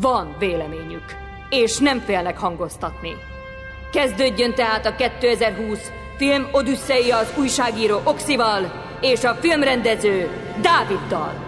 Van véleményük, és nem félnek hangoztatni. Kezdődjön tehát a 2020 film Odüsszeia az újságíró Oxival és a filmrendező Dáviddal.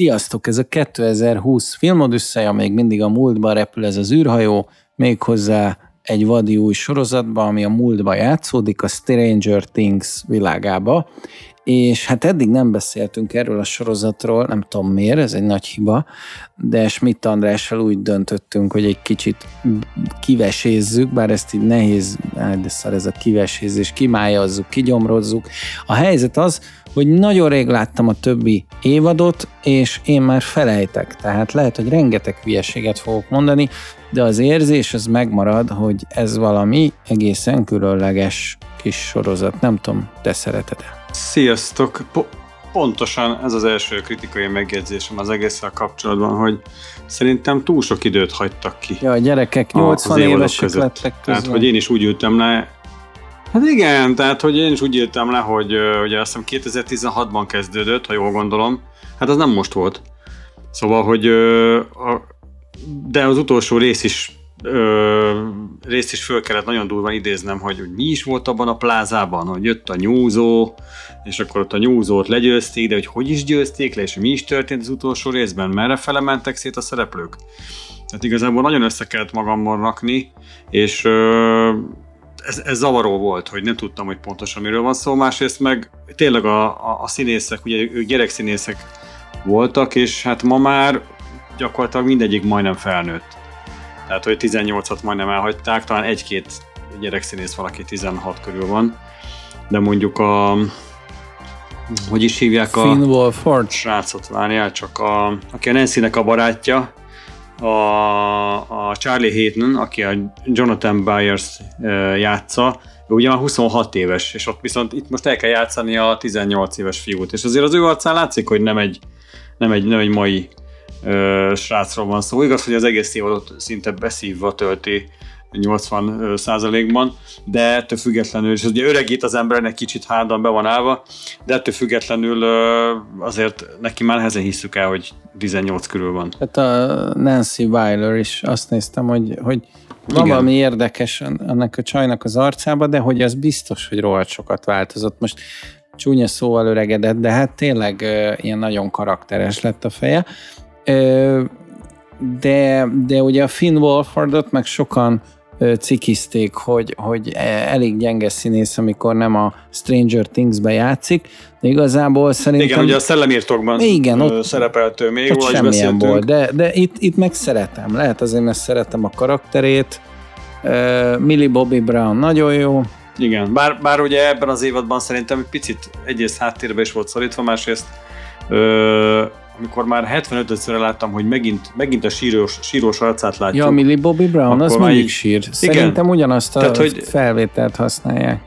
Sziasztok, ez a 2020 filmodüsszeja, még mindig a múltba repül ez az űrhajó, méghozzá egy vadi új sorozatba, ami a múltba játszódik, a Stranger Things világába, és hát eddig nem beszéltünk erről a sorozatról, nem tudom miért, ez egy nagy hiba, de Schmidt Andrással úgy döntöttünk, hogy egy kicsit kivesézzük, bár ezt így nehéz, de szar ez a kivesézés, kimájazzuk, kigyomrozzuk. A helyzet az, hogy nagyon rég láttam a többi évadot, és én már felejtek, tehát lehet, hogy rengeteg hülyeséget fogok mondani, de az érzés az megmarad, hogy ez valami egészen különleges kis sorozat. Nem tudom, te szereted-e? Sziasztok! Po- pontosan ez az első kritikai megjegyzésem az egésszel kapcsolatban, hogy szerintem túl sok időt hagytak ki. Ja, a gyerekek 80 a, évesek között. lettek közben. Tehát, hogy én is úgy ültem le, Hát igen, tehát hogy én is úgy ültem le, hogy ugye azt hiszem 2016-ban kezdődött, ha jól gondolom. Hát az nem most volt. Szóval, hogy de az utolsó rész is ö, részt is föl kellett nagyon durván idéznem, hogy, hogy mi is volt abban a plázában, hogy jött a nyúzó, és akkor ott a nyúzót legyőzték, de hogy hogy is győzték le, és mi is történt az utolsó részben, merre fele mentek szét a szereplők. Tehát igazából nagyon össze kellett magamban rakni, és ö, ez, ez zavaró volt, hogy nem tudtam, hogy pontosan miről van szó, másrészt meg tényleg a, a, a színészek, ugye ők gyerekszínészek voltak, és hát ma már gyakorlatilag mindegyik majdnem felnőtt. Tehát, hogy 18-at majdnem elhagyták, talán egy-két gyerekszínész valaki 16 körül van, de mondjuk a hogy is hívják a Finn Wolfhard. srácot, várjál, csak a, aki a nancy a barátja, a, a Charlie Hayden, aki a Jonathan Byers játsza, ő ugye már 26 éves, és ott viszont itt most el kell játszani a 18 éves fiút, és azért az ő arcán látszik, hogy nem egy, nem egy, nem egy mai ö, srácról van szó. Igaz, hogy az egész évadot szinte beszívva tölti 80 százalékban, de ettől függetlenül, és ugye öregít az embernek kicsit hárdan be van állva, de ettől függetlenül azért neki már nehezen hiszük el, hogy 18 körül van. Hát a Nancy Weiler is azt néztem, hogy, hogy van valami érdekes ennek a csajnak az arcába, de hogy az biztos, hogy rohadt sokat változott. Most csúnya szóval öregedett, de hát tényleg ilyen nagyon karakteres lett a feje de, de ugye a Finn Wolfhardot meg sokan cikizték, hogy, hogy e, elég gyenge színész, amikor nem a Stranger Things-be játszik, de igazából szerintem... Igen, ugye a szellemírtokban igen, ott, szerepelt ő még, ott semmilyen volt, de, de itt, itt meg szeretem. Lehet azért, mert szeretem a karakterét. Uh, Millie Bobby Brown nagyon jó. Igen, bár, bár ugye ebben az évadban szerintem egy picit egyrészt háttérbe is volt szorítva, másrészt amikor már 75-ször láttam, hogy megint, megint a sírós, sírós arcát látjuk. Ja, Millie Bobby Brown, az mindig sír. Szerintem igen. ugyanazt a Tehát, hogy... felvételt használják.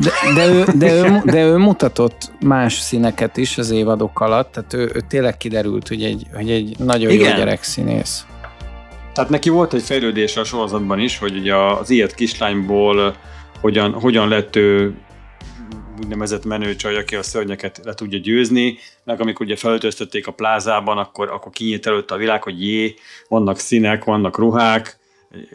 De, de, ő, de, ő, de ő mutatott más színeket is az évadok alatt, tehát ő, ő tényleg kiderült, hogy egy, hogy egy nagyon Igen. jó gyerekszínész. Tehát neki volt egy fejlődés a sorozatban is, hogy ugye az ilyet kislányból hogyan, hogyan lett ő úgynevezett menőcsaj, aki a szörnyeket le tudja győzni, meg amikor ugye felöltöztették a plázában, akkor, akkor kinyílt előtte a világ, hogy jé, vannak színek, vannak ruhák,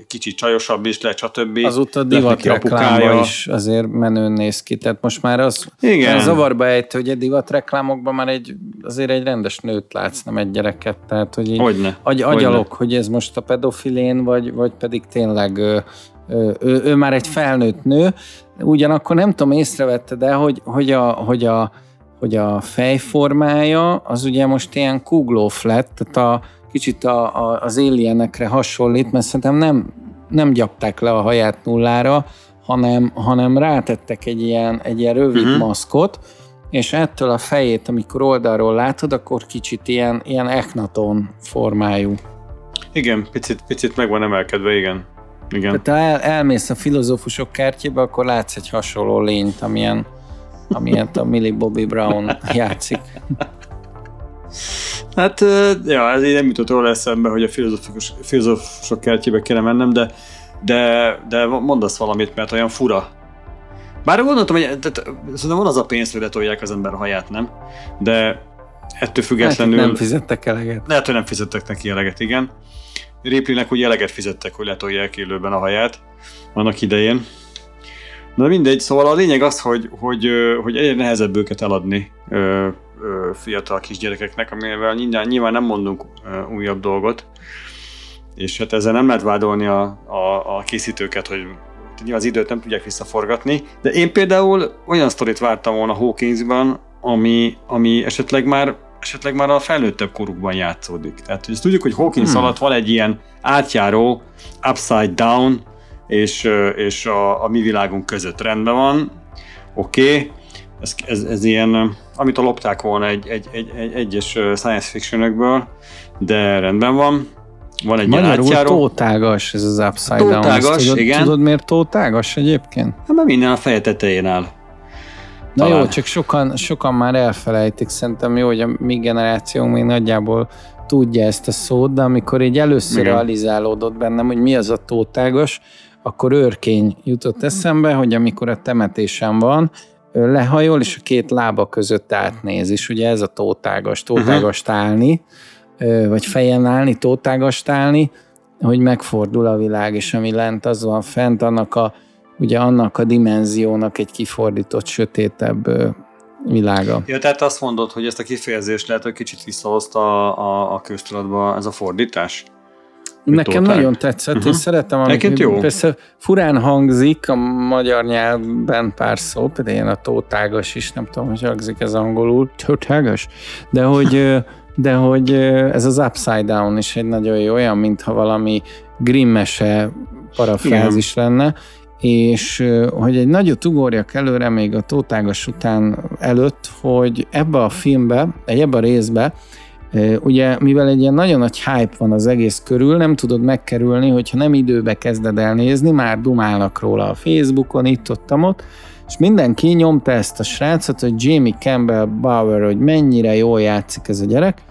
kicsit csajosabb is lett, stb. Azóta divat reklámba is azért menőn néz ki, tehát most már az Igen. zavarba ejt, hogy a divat reklámokban már egy, azért egy rendes nőt látsz, nem egy gyereket, tehát hogy így Hogyne. agy, agyalok, hogy ez most a pedofilén, vagy, vagy pedig tényleg ő, ő, ő, ő már egy felnőtt nő, ugyanakkor nem tudom, észrevette, de hogy, hogy a, hogy a hogy a fejformája az ugye most ilyen kuglóf lett, tehát a, kicsit a, a, az alienekre hasonlít, mert szerintem nem, nem gyapták le a haját nullára, hanem, hanem rátettek egy ilyen, egy ilyen rövid uh-huh. maszkot, és ettől a fejét, amikor oldalról látod, akkor kicsit ilyen, ilyen eknaton formájú. Igen, picit, picit meg van emelkedve, igen. Igen. Tehát ha el, elmész a filozófusok kertjébe, akkor látsz egy hasonló lényt, amilyen, amilyen a Millie Bobby Brown játszik. Hát, ja, ez így nem jutott róla eszembe, hogy a filozófus, filozófusok kertjébe kéne mennem, de, de, de mondasz valamit, mert olyan fura. Bár gondoltam, hogy tehát, szerintem van az a pénz, hogy letolják az ember haját, nem? De ettől függetlenül... Hát, nem fizettek eleget. Lehet, hogy nem fizettek neki eleget, igen. Ripleynek ugye eleget fizettek, hogy letolják élőben a haját annak idején. Na mindegy, szóval a lényeg az, hogy, hogy, hogy egyre nehezebb őket eladni fiatal kisgyerekeknek, amivel nyilván, nyilván nem mondunk újabb dolgot, és hát ezzel nem lehet vádolni a, a, a készítőket, hogy nyilván az időt nem tudják visszaforgatni, de én például olyan sztorit vártam volna Hawkinsban, ami, ami esetleg már esetleg már a felnőttebb korukban játszódik. Tehát ezt tudjuk, hogy Hawkins hmm. alatt van egy ilyen átjáró upside down, és, és a, a mi világunk között rendben van, oké, okay. ez, ez, ez ilyen amit a lopták volna egy, egy, egy, egy egyes science fictionökből, de rendben van. Van egy Magyarul ilyen tótágas ez az Upside tótágas, Down. Tudod, igen. Tudod miért tótágas egyébként? Hát mert minden a feje tetején áll. Na Talán. jó, csak sokan, sokan már elfelejtik. Szerintem jó, hogy a mi generációnk még nagyjából tudja ezt a szót, de amikor így először Igen. realizálódott bennem, hogy mi az a tótágas, akkor őrkény jutott eszembe, hogy amikor a temetésen van, lehajol, és a két lába között átnéz, és ugye ez a tótágas, tótágast uh-huh. állni, vagy fejen állni, tótágast állni, hogy megfordul a világ, és ami lent az van fent, annak a, ugye annak a dimenziónak egy kifordított, sötétebb világa. Ja, tehát azt mondod, hogy ezt a kifejezést lehet, hogy kicsit visszahozta a, a, a köztudatba ez a fordítás? Nekem tóták. nagyon tetszett, uh-huh. és szeretem, amit jó. persze furán hangzik a magyar nyelvben pár szó, például ilyen a tótágas is, nem tudom, hogy hangzik ez angolul, tótágas, de hogy, de hogy ez az upside down is egy nagyon jó, olyan, mintha valami grimmese parafrázis lenne, és hogy egy nagyot ugorjak előre még a tótágas után előtt, hogy ebbe a filmbe, ebbe a részbe Ugye, mivel egy ilyen nagyon nagy hype van az egész körül, nem tudod megkerülni, hogyha nem időbe kezded el nézni, már dumálnak róla a Facebookon, itt, ott, ott, és mindenki nyomta ezt a srácot, hogy Jamie Campbell Bauer, hogy mennyire jól játszik ez a gyerek,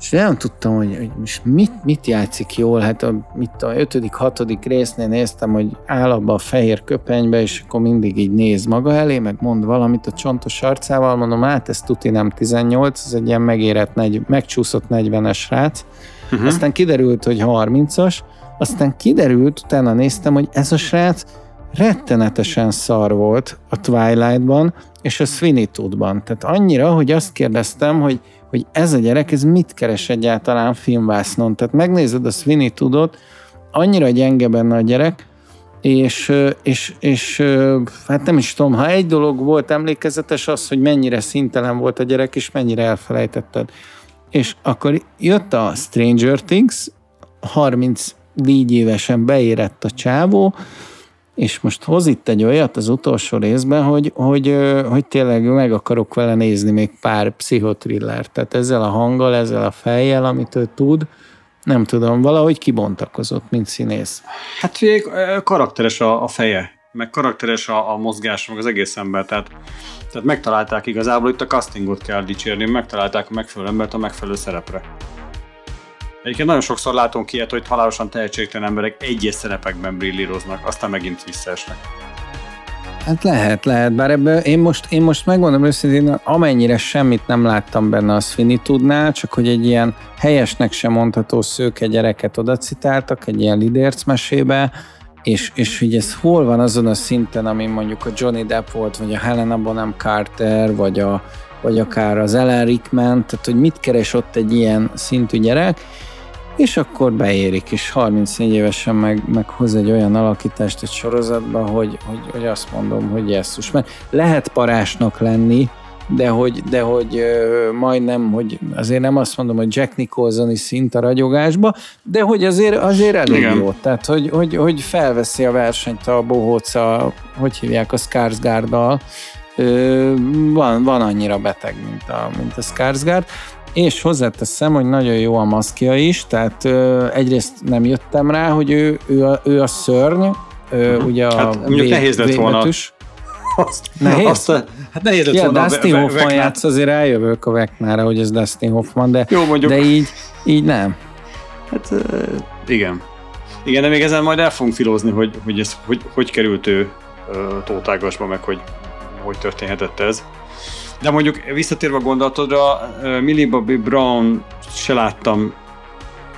és nem tudtam, hogy, hogy most mit, mit játszik jól, hát a, mit a ötödik, hatodik résznél néztem, hogy áll abba a fehér köpenybe, és akkor mindig így néz maga elé, meg mond valamit a csontos arcával, mondom, hát ez tuti nem 18, ez egy ilyen megérett, negy, megcsúszott 40-es rác. Uh-huh. Aztán kiderült, hogy 30-as, aztán kiderült, utána néztem, hogy ez a srác rettenetesen szar volt a Twilight-ban, és a Sweeney Tehát annyira, hogy azt kérdeztem, hogy hogy ez a gyerek, ez mit keres egyáltalán filmvásznon. Tehát megnézed a Sweeney tudod, annyira gyenge benne a gyerek, és, és, és hát nem is tudom, ha egy dolog volt emlékezetes az, hogy mennyire szintelen volt a gyerek, és mennyire elfelejtetted. És akkor jött a Stranger Things, 34 évesen beérett a csávó, és most hoz itt egy olyat az utolsó részben, hogy, hogy, hogy tényleg meg akarok vele nézni még pár pszichotrillert. Tehát ezzel a hanggal, ezzel a fejjel, amit ő tud, nem tudom, valahogy kibontakozott, mint színész. Hát figyelj, karakteres a, a feje, meg karakteres a, a mozgás, meg az egész ember, tehát, tehát megtalálták igazából, itt a castingot kell dicsérni, megtalálták a megfelelő embert a megfelelő szerepre. Egyébként nagyon sokszor látunk ilyet, hogy halálosan tehetségtelen emberek egyes szerepekben brillíroznak, aztán megint visszaesnek. Hát lehet, lehet, bár ebből én most, én most megmondom őszintén, amennyire semmit nem láttam benne a tudnál, csak hogy egy ilyen helyesnek sem mondható szőke gyereket odacitáltak egy ilyen lidérc mesébe, és, és hogy ez hol van azon a szinten, ami mondjuk a Johnny Depp volt, vagy a Helena Bonham Carter, vagy, a, vagy akár az Ellen Rickman, tehát hogy mit keres ott egy ilyen szintű gyerek, és akkor beérik, és 34 évesen meg, meg hoz egy olyan alakítást egy sorozatba, hogy, hogy, hogy azt mondom, hogy jesszus. Mert lehet parásnak lenni, de hogy, de hogy majdnem, hogy azért nem azt mondom, hogy Jack Nicholsoni szint a ragyogásba, de hogy azért, azért elég Igen. jó. Tehát, hogy, hogy, hogy felveszi a versenyt a bohóca, hogy hívják, a Skarsgård-dal, van, van annyira beteg, mint a, mint a Skarsgård, és hozzáteszem, hogy nagyon jó a maszkja is, tehát ö, egyrészt nem jöttem rá, hogy ő, ő, a, ő a szörny, ö, uh-huh. ugye a hát, mondjuk nehéz lett volna azt, nehéz? Azt, hát nehéz lett ja, volna Dustin Hoffman játsz, azért eljövök a Veknára, hogy ez Dustin Hoffman, de, Jó, mondjuk. de így, így nem. Hát igen. Igen, de még ezen majd el fogunk filózni, hogy, hogy, ez, hogy, hogy került ő tótágasba, meg hogy hogy történhetett ez. De mondjuk visszatérve a gondolatodra, Millie Bobby Brown se láttam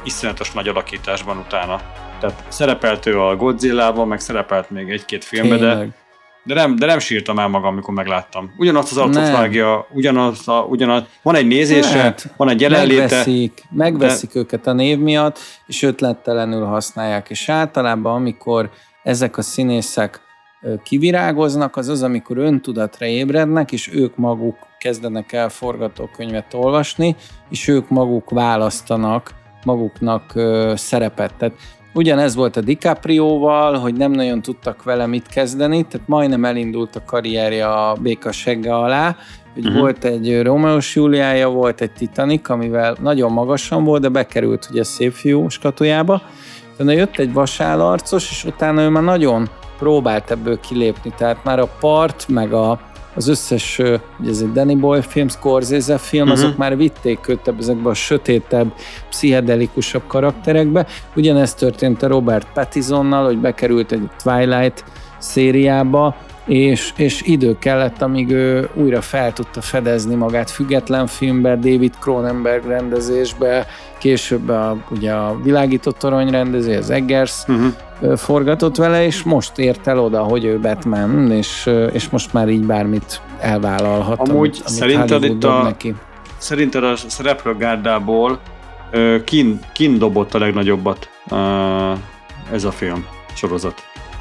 iszonyatos nagy alakításban utána. Tehát szerepelt ő a Godzilla-ban, meg szerepelt még egy-két filmben, de, de nem, de nem sírtam el magam, amikor megláttam. Ugyanazt az arcot vágja, ugyanaz, a, ugyanaz, van egy nézése, Lehet. van egy jelenléte. Megveszik, megveszik de... őket a név miatt, és ötlettelenül használják, és általában amikor ezek a színészek kivirágoznak, az az, amikor öntudatra ébrednek, és ők maguk kezdenek el forgatókönyvet olvasni, és ők maguk választanak maguknak szerepet. Tehát ugyanez volt a DiCaprio-val, hogy nem nagyon tudtak vele mit kezdeni, tehát majdnem elindult a karrierje a béka segge alá, hogy uh-huh. volt egy Romeo Juliája, volt egy Titanic, amivel nagyon magasan volt, de bekerült ugye szép fiú skatujába. Tehát jött egy vasállarcos, és utána ő már nagyon próbált ebből kilépni, tehát már a part, meg a, az összes, ugye ez egy Danny Boy film, Scorsese film, uh-huh. azok már vitték őt ezekbe a sötétebb, pszichedelikusabb karakterekbe. Ugyanezt történt a Robert Pattisonnal, hogy bekerült egy Twilight szériába, és, és idő kellett, amíg ő újra fel tudta fedezni magát független filmbe, David Cronenberg rendezésbe, később a, ugye a világított torony rendező, az Eggers uh-huh. forgatott vele, és most ért el oda, hogy ő Batman, és, és most már így bármit elvállalhat. Amúgy amit, szerinted itt a, neki. szerinted a szereplőgárdából kin, kin dobott a legnagyobbat ez a film sorozat,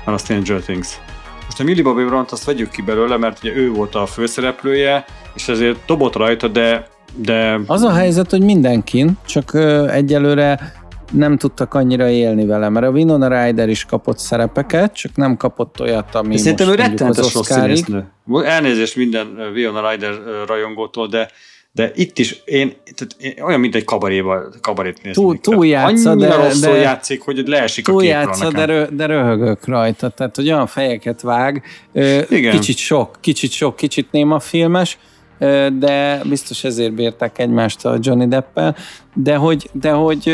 a Stranger Things. Most a Millie Bobby brown azt vegyük ki belőle, mert ugye ő volt a főszereplője, és ezért dobott rajta, de de... Az a helyzet, hogy mindenkin, csak egyelőre nem tudtak annyira élni vele, mert a Winona Ryder is kapott szerepeket, csak nem kapott olyat, ami de Szerintem ő rettenetes rossz színésznő. Elnézést minden Winona Ryder rajongótól, de de itt is én, tehát én olyan, mint egy kabaréba, kabarét nézni. Túl, túl játsza, de, de, játszik, hogy leesik túl a képről játsza, de, rö, de röhögök rajta, tehát hogy olyan fejeket vág, Igen. kicsit sok, kicsit sok, kicsit néma filmes, de biztos ezért bírták egymást a Johnny Deppel, de hogy, de hogy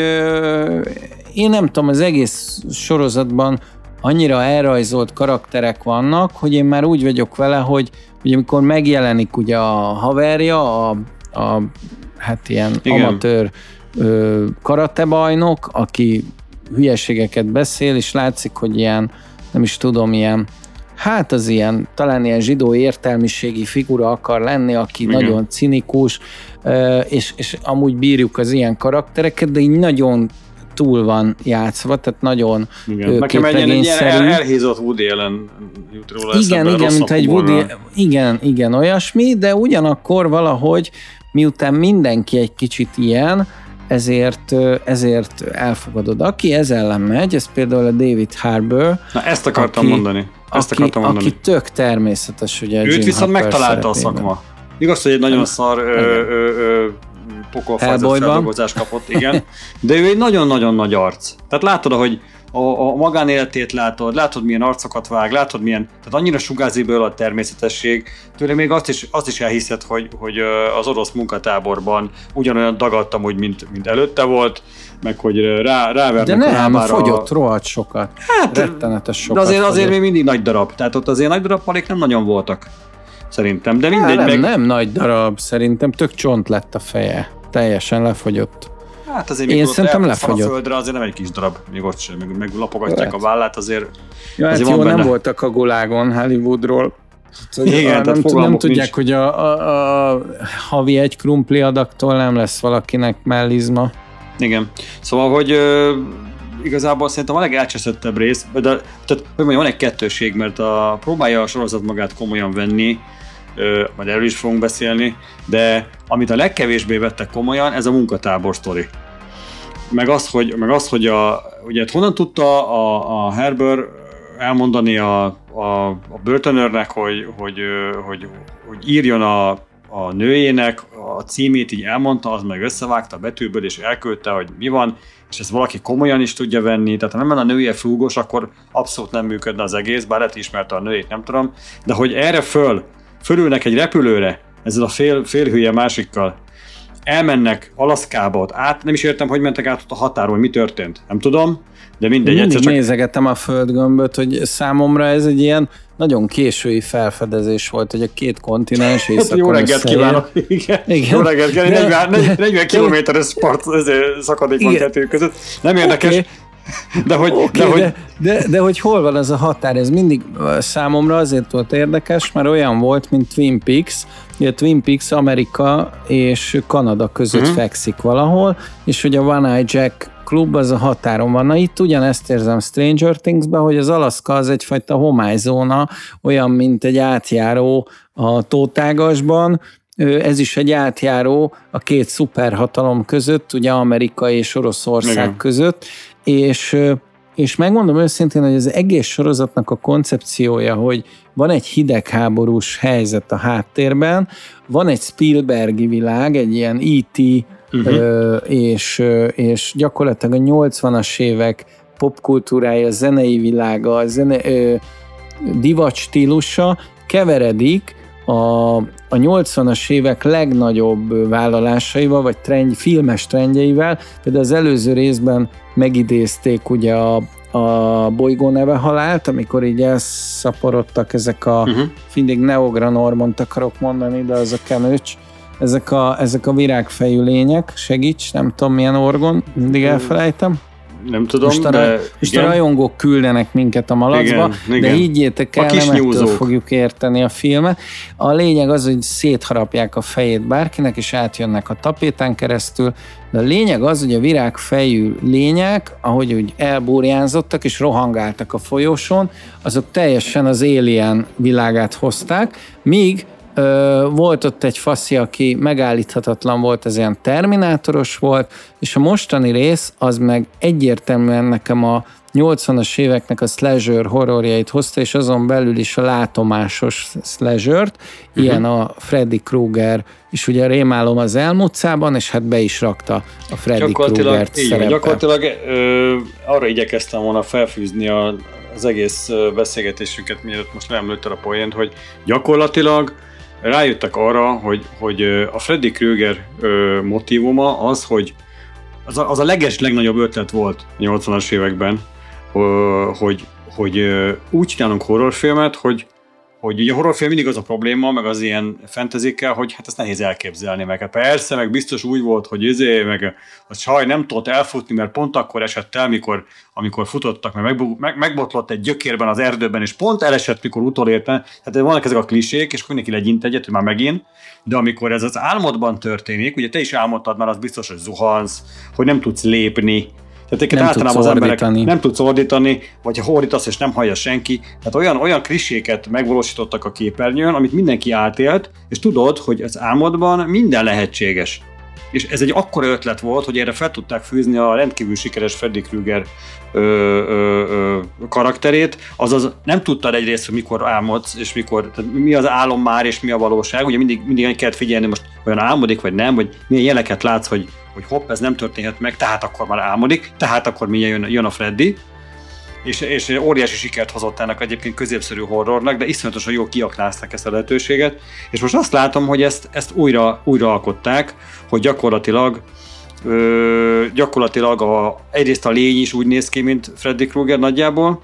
én nem tudom, az egész sorozatban annyira elrajzolt karakterek vannak, hogy én már úgy vagyok vele, hogy ugye amikor megjelenik ugye a haverja, a, a hát ilyen Igen. amatőr ö, karatebajnok, aki hülyeségeket beszél, és látszik, hogy ilyen, nem is tudom, ilyen hát az ilyen, talán ilyen zsidó értelmiségi figura akar lenni, aki Igen. nagyon cinikus, és, és amúgy bírjuk az ilyen karaktereket, de így nagyon túl van játszva, tehát nagyon igen. Nekem egy ilyen el, elhízott Woody Allen jut róla Igen, igen, mint egy Woody, igen, igen, olyasmi, de ugyanakkor valahogy, miután mindenki egy kicsit ilyen, ezért, ezért elfogadod. Aki ez ellen megy, ez például a David Harbour. Na ezt akartam aki, mondani. Ezt aki, akartam mondani. Aki tök természetes, ugye Őt Jim viszont megtalálta a szakma. Igaz, hogy egy nagyon szar ö, ö, ö, pokolfajzat feldolgozást kapott, igen. De ő egy nagyon-nagyon nagy arc. Tehát látod, hogy a, a magánéletét látod, látod milyen arcokat vág, látod milyen, tehát annyira sugázi belőle a természetesség, tőle még azt is, azt is elhiszed, hogy, hogy az orosz munkatáborban ugyanolyan dagadtam, hogy mint, mint előtte volt, meg hogy rá, rávernek De nem, fogyott a... rohadt sokat. Hát, Rettenetes sokat. De azért, azért még mindig nagy darab. Tehát ott azért nagy darab palék nem nagyon voltak. Szerintem, de mindegy. Hát, nem, meg... nem nagy darab, szerintem tök csont lett a feje. Teljesen lefogyott. Hát azért Én szerintem lefogyott. A földre azért nem egy kis darab, még ott sem, meg, meg lapogatják Lehet. a vállát, azért, ja, azért hát jó, benne. nem voltak a gulágon Hollywoodról. Igen, nem, nem tudják, nincs. hogy a, a, a havi egy krumpli adaktól nem lesz valakinek mellizma. Igen. Szóval, hogy ö, igazából szerintem a legelcseszettebb rész, de tehát, hogy mondjam, van egy kettőség, mert a, próbálja a sorozat magát komolyan venni, majd erről is fogunk beszélni, de amit a legkevésbé vettek komolyan, ez a munkatábor sztori. Meg az, hogy, meg az, hogy a, ugye honnan tudta a, a Herber elmondani a, a, a börtönörnek, hogy, hogy, hogy, hogy írjon a a nőjének a címét így elmondta, az meg összevágta a betűből, és elküldte, hogy mi van, és ezt valaki komolyan is tudja venni, tehát ha nem lenne a nője flúgos, akkor abszolút nem működne az egész, bár lehet ismerte a nőjét, nem tudom, de hogy erre föl, fölülnek egy repülőre, ezzel a fél, félhülye másikkal, elmennek Alaszkába, ott át, nem is értem, hogy mentek át ott a határon, mi történt, nem tudom, de mindegy. Mindig csak... nézegettem a földgömböt, hogy számomra ez egy ilyen nagyon késői felfedezés volt, hogy a két kontinens északon hát Jó reggelt kívánok! Igen. Igen. Jó reggelt kívánok! 40, 40 kilométeres part szakadék van kettő között. Nem érdekes. Okay. De hogy, okay, de, hogy... De, de, de hogy hol van ez a határ, ez mindig számomra azért volt érdekes, mert olyan volt, mint Twin Peaks, Ugye Twin Peaks Amerika és Kanada között uh-huh. fekszik valahol, és hogy a One Eye Jack klub az a határon van. Na itt ugyanezt érzem Stranger Things-ben, hogy az Alaska az egyfajta homályzóna, olyan, mint egy átjáró a tótágasban, ez is egy átjáró a két szuperhatalom között, ugye Amerika és Oroszország Igen. között, és és megmondom őszintén, hogy az egész sorozatnak a koncepciója, hogy van egy hidegháborús helyzet a háttérben, van egy Spielbergi világ, egy ilyen E.T. Uh-huh. Ö, és, és gyakorlatilag a 80-as évek popkultúrája, a zenei világa, a zene, ö, divat stílusa keveredik a, a 80-as évek legnagyobb vállalásaival, vagy trend, filmes trendjeivel, például az előző részben megidézték ugye a, a bolygó neve halált, amikor így elszaporodtak ezek a, uh-huh. mindig neogranormont akarok mondani, de az a kenőcs, ezek a, ezek a virágfejű lények, segíts, nem tudom milyen orgon, mindig elfelejtem nem tudom, most a, de most igen. a rajongók küldenek minket a malacba, igen, igen. de higgyétek el, nem ettől fogjuk érteni a filmet. A lényeg az, hogy szétharapják a fejét bárkinek, és átjönnek a tapétán keresztül, de a lényeg az, hogy a virágfejű lények, ahogy úgy elbúrjánzottak és rohangáltak a folyosón, azok teljesen az alien világát hozták, míg Ö, volt ott egy faszi, aki megállíthatatlan volt, ez ilyen terminátoros volt, és a mostani rész az meg egyértelműen nekem a 80-as éveknek a slasher horrorjait hozta, és azon belül is a látomásos slasher-t, uh-huh. ilyen a Freddy Krueger, és ugye rémálom az elmúcában, és hát be is rakta a Freddy Krueger-t szerepet. Gyakorlatilag ö, arra igyekeztem volna felfűzni a, az egész beszélgetésünket, mielőtt most leemlőtted a poént, hogy gyakorlatilag rájöttek arra, hogy, hogy a Freddy Krueger motivuma az, hogy az a, az a leges legnagyobb ötlet volt a 80-as években, hogy, hogy úgy csinálunk horrorfilmet, hogy hogy ugye a horrorfilm mindig az a probléma, meg az ilyen fentezikkel, hogy hát ezt nehéz elképzelni, meg hát persze, meg biztos úgy volt, hogy izé, meg a csaj nem tudott elfutni, mert pont akkor esett el, mikor, amikor futottak, mert meg, meg, megbotlott egy gyökérben az erdőben, és pont elesett, mikor utolérte. Hát vannak ezek a klisék, és akkor mindenki legyint egyet, hogy már megint, de amikor ez az álmodban történik, ugye te is álmodtad már, az biztos, hogy zuhansz, hogy nem tudsz lépni, tehát nem általában az emberek nem tudsz ordítani, vagy ha ordítasz és nem hallja senki. Tehát olyan, olyan kriséket megvalósítottak a képernyőn, amit mindenki átélt, és tudod, hogy az álmodban minden lehetséges. És ez egy akkora ötlet volt, hogy erre fel tudták fűzni a rendkívül sikeres Freddy Krueger ö, ö, ö, karakterét, azaz nem tudtad egyrészt, hogy mikor álmodsz, és mikor, tehát mi az álom már, és mi a valóság. Ugye mindig, mindig kell figyelni, most olyan álmodik, vagy nem, vagy milyen jeleket látsz, hogy hogy hopp, ez nem történhet meg, tehát akkor már álmodik, tehát akkor milyen jön, jön a Freddy. És, és óriási sikert hozott ennek egyébként középszerű horrornak, de iszonyatosan jól kiaknázták ezt a lehetőséget, és most azt látom, hogy ezt, ezt újra, újra alkották, hogy gyakorlatilag ö, gyakorlatilag a, egyrészt a lény is úgy néz ki, mint Freddy Krueger nagyjából,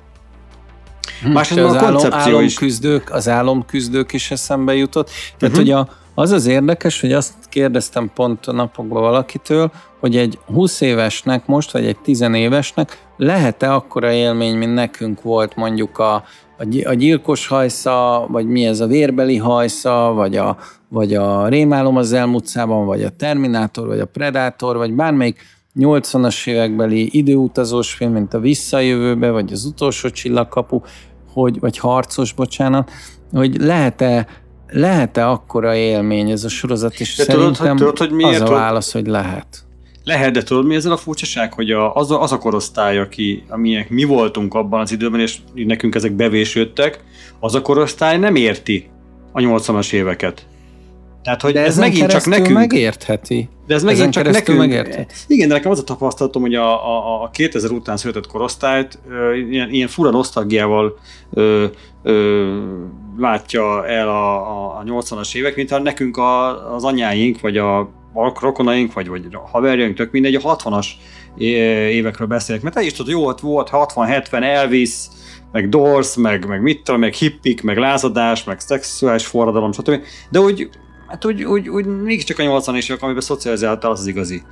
Hm, Másrészt az a koncepció álom, is. Küzdők, az álomküzdők is eszembe jutott. Tehát, uh-huh. hogy a, az az érdekes, hogy azt kérdeztem pont a napokban valakitől, hogy egy 20 évesnek most, vagy egy 10 évesnek lehet-e akkora élmény, mint nekünk volt mondjuk a, a gyilkos hajsza, vagy mi ez a vérbeli hajsza, vagy a, vagy a rémálom az elmúcában, vagy a Terminátor, vagy a Predator, vagy bármelyik 80-as évekbeli időutazós film, mint a Visszajövőbe, vagy az Utolsó csillagkapu, hogy, vagy harcos, bocsánat, hogy lehet-e lehet-e akkora élmény ez a sorozat, és de szerintem tudod, tudod, hogy miért az a válasz, hogy lehet. Lehet, de tudod mi ezzel a furcsaság, hogy a, az, a, az a korosztály, aki, amilyen mi voltunk abban az időben, és nekünk ezek bevésődtek, az a korosztály nem érti a 80-as éveket. Tehát, hogy de ez megint csak nekünk. megértheti. De ez megint csak nekünk. Megértheti. Igen, de nekem az a tapasztalatom, hogy a, a, a 2000 után született korosztályt ö, ilyen, ilyen fura nosztalgiával ö, ö, látja el a, a, a 80-as évek, mintha nekünk a, az anyáink, vagy a, a rokonaink, vagy, vagy a haverjaink, tök mindegy, a 60-as évekről beszélek. Mert te is tudod, jó, ott volt 60-70 Elvis, meg Doors, meg, meg mit tudom, meg hippik, meg lázadás, meg szexuális forradalom, stb. De úgy hát úgy, úgy, úgy mégiscsak a 80 es évek, amiben szocializáltál, az az igazi.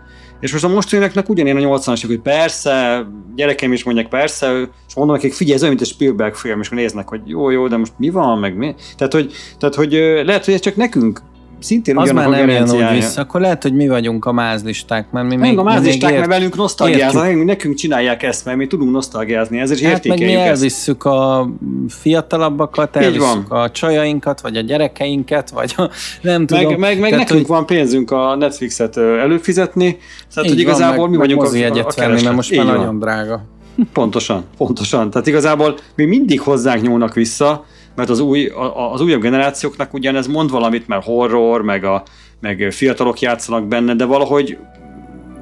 És most a mostaniaknak ugyanilyen a 80 es hogy persze, gyerekeim is mondják persze, és mondom nekik, figyelj, ez olyan, mint egy Spielberg film, és néznek, hogy jó, jó, de most mi van, meg mi? Tehát, hogy, tehát, hogy lehet, hogy ez csak nekünk szintén az már nem jön úgy vissza, akkor lehet, hogy mi vagyunk a mázlisták, mert mi nem, még, a mázlisták, ért, mert velünk nosztalgiáznak, nekünk csinálják ezt, mert mi tudunk nosztalgiázni, ezért hát értékeljük meg mi elvisszük a fiatalabbakat, elvisszük a csajainkat, vagy a gyerekeinket, vagy a, nem tudom. Meg, meg, meg Tehát, nekünk hogy... van pénzünk a Netflixet előfizetni, tehát hogy igazából van, meg, mi vagyunk a, a, a venni, mert most már van. nagyon drága. Pontosan, pontosan. Tehát igazából mi mindig hozzánk nyúlnak vissza, mert az, új, az újabb generációknak ugyanez mond valamit, mert horror, meg, a, meg fiatalok játszanak benne, de valahogy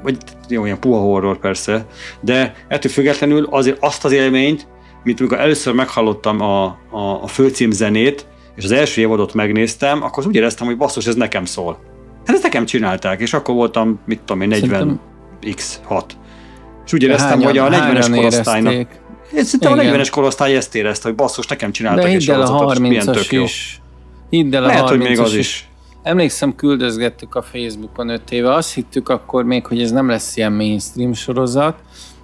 vagy jó, ilyen puha horror persze, de ettől függetlenül azért azt az élményt, mint amikor először meghallottam a, a, a főcím zenét, és az első évadot megnéztem, akkor úgy éreztem, hogy basszus, ez nekem szól. Hát ezt nekem csinálták, és akkor voltam, mit tudom én, 40 x6. És úgy éreztem, hányan, hogy a 40-es korosztálynak... Érezték? Én szerintem a 40-es korosztály ezt érezte, hogy basszus, nekem csináltak egy sorozatot, milyen tök jó. Is. Hidd el a Lehet, hogy még az is. is. Emlékszem, küldözgettük a Facebookon öt éve, azt hittük akkor még, hogy ez nem lesz ilyen mainstream sorozat,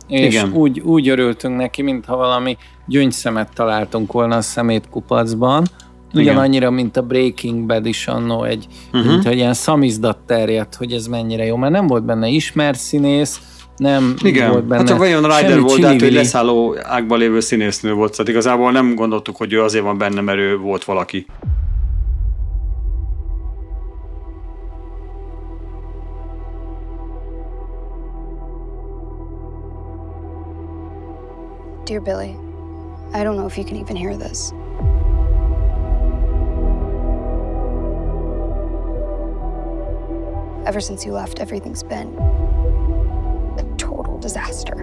és Igen. Úgy, úgy örültünk neki, mintha valami gyöngyszemet találtunk volna a szemétkupacban, ugyanannyira, mint a Breaking Bad is annó egy, uh-huh. mint egy ilyen szamizdat terjedt, hogy ez mennyire jó, mert nem volt benne ismert színész, nem Igen. volt benne. Hát olyan Rider volt, de hát, hogy leszálló ágban lévő színésznő volt, szóval igazából nem gondoltuk, hogy ő azért van benne, mert ő volt valaki. Dear Billy, I don't know if you can even hear this. Ever since you left, everything's been disaster.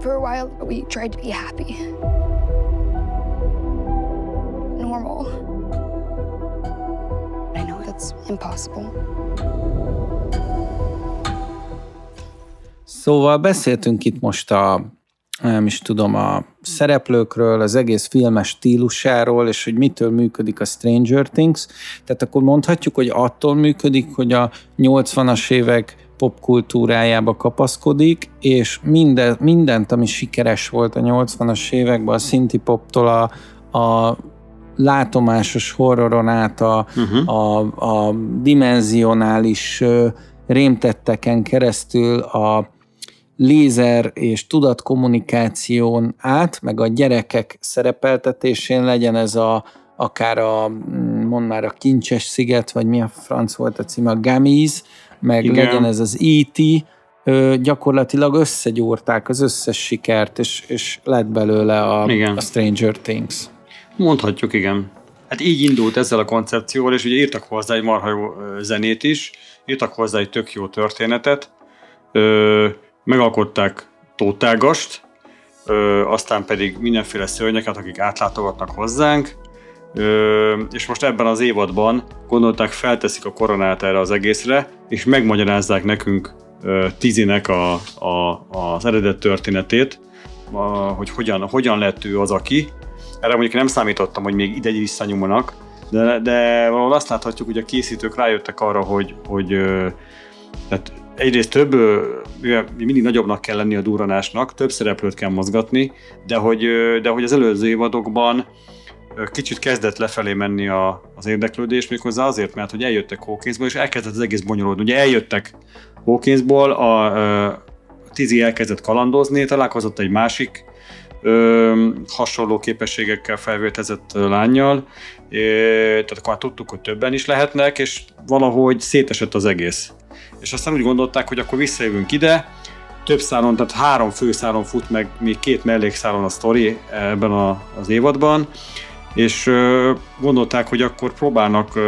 For a while, we tried to be happy. Normal. I know that's impossible. Szóval beszéltünk itt most a nem is tudom, a szereplőkről, az egész filmes stílusáról, és hogy mitől működik a Stranger Things. Tehát akkor mondhatjuk, hogy attól működik, hogy a 80-as évek popkultúrájába kapaszkodik, és minden, mindent, ami sikeres volt a 80-as években, a szinti poptól a, a látomásos horroron át a, uh-huh. a, a dimenzionális rémtetteken keresztül a lézer és tudatkommunikáción át, meg a gyerekek szerepeltetésén legyen ez a akár a, mond már a Kincses sziget, vagy mi a franc volt a címe, a Gamiz, meg Igen. legyen ez az E.T., gyakorlatilag összegyúrták az összes sikert, és, és lett belőle a, igen. a Stranger Things. Mondhatjuk, igen. Hát így indult ezzel a koncepcióval, és ugye írtak hozzá egy marha jó zenét is, írtak hozzá egy tök jó történetet, ö, megalkották tótágast, ö, aztán pedig mindenféle szörnyeket, akik átlátogatnak hozzánk, ö, és most ebben az évadban gondolták felteszik a koronát erre az egészre, és megmagyarázzák nekünk ö, Tizinek a, a, az eredet történetét, a, hogy hogyan, hogyan lett ő az, aki. Erre mondjuk nem számítottam, hogy még ide visszanyomulnak, de, de valahol azt láthatjuk, hogy a készítők rájöttek arra, hogy, hogy tehát egyrészt több, mindig nagyobbnak kell lenni a duranásnak, több szereplőt kell mozgatni, de hogy, de hogy az előző évadokban kicsit kezdett lefelé menni a, az érdeklődés, méghozzá azért, mert hogy eljöttek Hawkinsból, és elkezdett az egész bonyolódni. Ugye eljöttek Hawkinsból, a, a Tizi elkezdett kalandozni, találkozott egy másik ö, hasonló képességekkel felvértezett lányjal, tehát akkor már tudtuk, hogy többen is lehetnek, és valahogy szétesett az egész. És aztán úgy gondolták, hogy akkor visszajövünk ide, több szálon, tehát három főszálon fut meg, még két mellékszálon a sztori ebben a, az évadban, és gondolták, hogy akkor próbálnak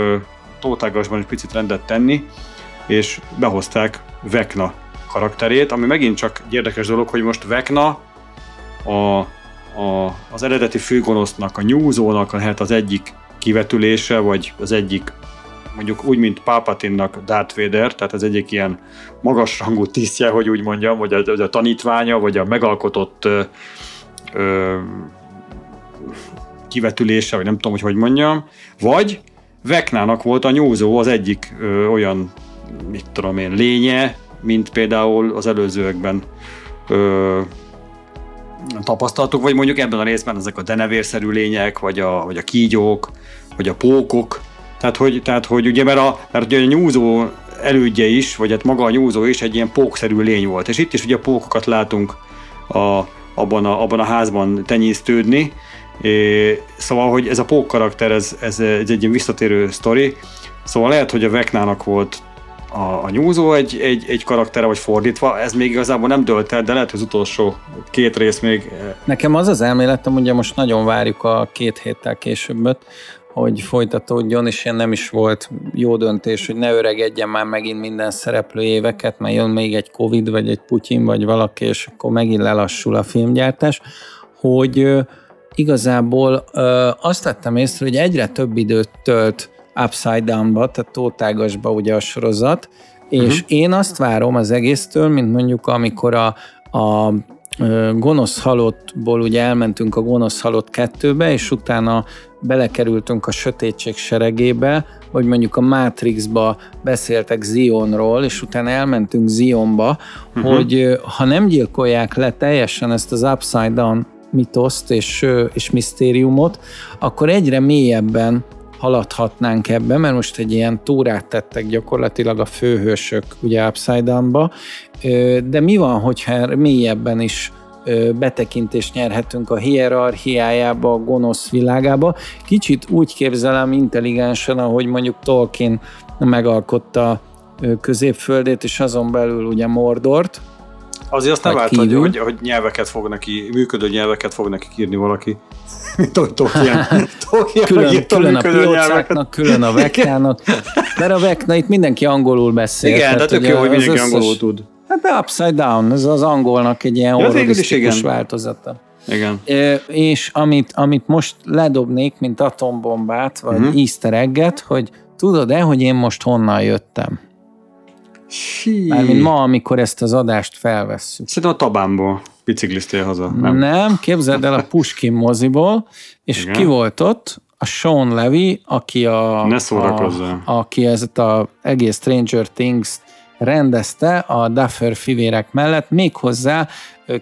tótágasban egy picit rendet tenni, és behozták Vekna karakterét, ami megint csak egy érdekes dolog, hogy most Vekna a, a, az eredeti főgonosznak, a nyúzónak lehet az egyik kivetülése, vagy az egyik mondjuk úgy, mint Pápatinnak Darth Vader, tehát ez egyik ilyen magasrangú tisztje, hogy úgy mondjam, vagy a, a tanítványa, vagy a megalkotott ö, kivetülése, vagy nem tudom, hogy hogy mondjam, vagy Veknának volt a nyúzó az egyik ö, olyan, mit tudom én, lénye, mint például az előzőekben ö, tapasztaltuk, vagy mondjuk ebben a részben ezek a denevérszerű lények, vagy a, vagy a kígyók, vagy a pókok, tehát hogy, tehát, hogy ugye, mert a, mert ugye a nyúzó elődje is, vagy hát maga a nyúzó is egy ilyen pókszerű lény volt, és itt is ugye pókokat látunk a, abban, a, abban a házban tenyésztődni, É, szóval, hogy ez a pók karakter, ez, ez, ez egy ilyen visszatérő sztori, szóval lehet, hogy a Veknának volt a, a nyúzó egy, egy, egy karaktere, vagy fordítva, ez még igazából nem dölt el, de lehet, hogy az utolsó két rész még... Nekem az az elméletem, ugye most nagyon várjuk a két héttel későbbet, hogy folytatódjon, és ilyen nem is volt jó döntés, hogy ne öregedjen már megint minden szereplő éveket, mert jön még egy Covid, vagy egy Putyin, vagy valaki, és akkor megint lelassul a filmgyártás, hogy igazából azt vettem észre, hogy egyre több időt tölt Upside Down-ba, tehát tótágasba ugye a sorozat, és uh-huh. én azt várom az egésztől, mint mondjuk amikor a, a gonosz halottból ugye elmentünk a gonosz halott kettőbe, és utána belekerültünk a sötétség seregébe, vagy mondjuk a Matrixba beszéltek Zionról, és utána elmentünk Zionba, uh-huh. hogy ha nem gyilkolják le teljesen ezt az Upside Down mitoszt és, és misztériumot, akkor egyre mélyebben haladhatnánk ebbe, mert most egy ilyen túrát tettek gyakorlatilag a főhősök ugye Upside Down-ba, de mi van, hogyha mélyebben is betekintést nyerhetünk a hierarchiájába, a gonosz világába. Kicsit úgy képzelem intelligensen, ahogy mondjuk Tolkien megalkotta középföldét, és azon belül ugye Mordort, Azért azt nem vált, hogy, hogy, hogy, nyelveket fog neki, működő nyelveket fog neki írni valaki. Tolkien. külön, külön a piócáknak, külön a veknának. Mert a vekna itt mindenki angolul beszél. Igen, de tök jó, hogy mindenki összes, angolul tud. Hát de upside down, ez az angolnak egy ilyen horrorisztikus változata. Igen. E, és amit, amit most ledobnék, mint atombombát, vagy uh-huh. easter egget, hogy tudod-e, hogy én most honnan jöttem? Mármint ma, amikor ezt az adást felvesszük. Szerintem a Tabánból bicikliztél haza. Nem, nem képzeld el a Puskin moziból, és Igen. ki volt ott? A Sean Levy, aki a... Ne a, aki ezt a egész Stranger Things rendezte a Duffer fivérek mellett, méghozzá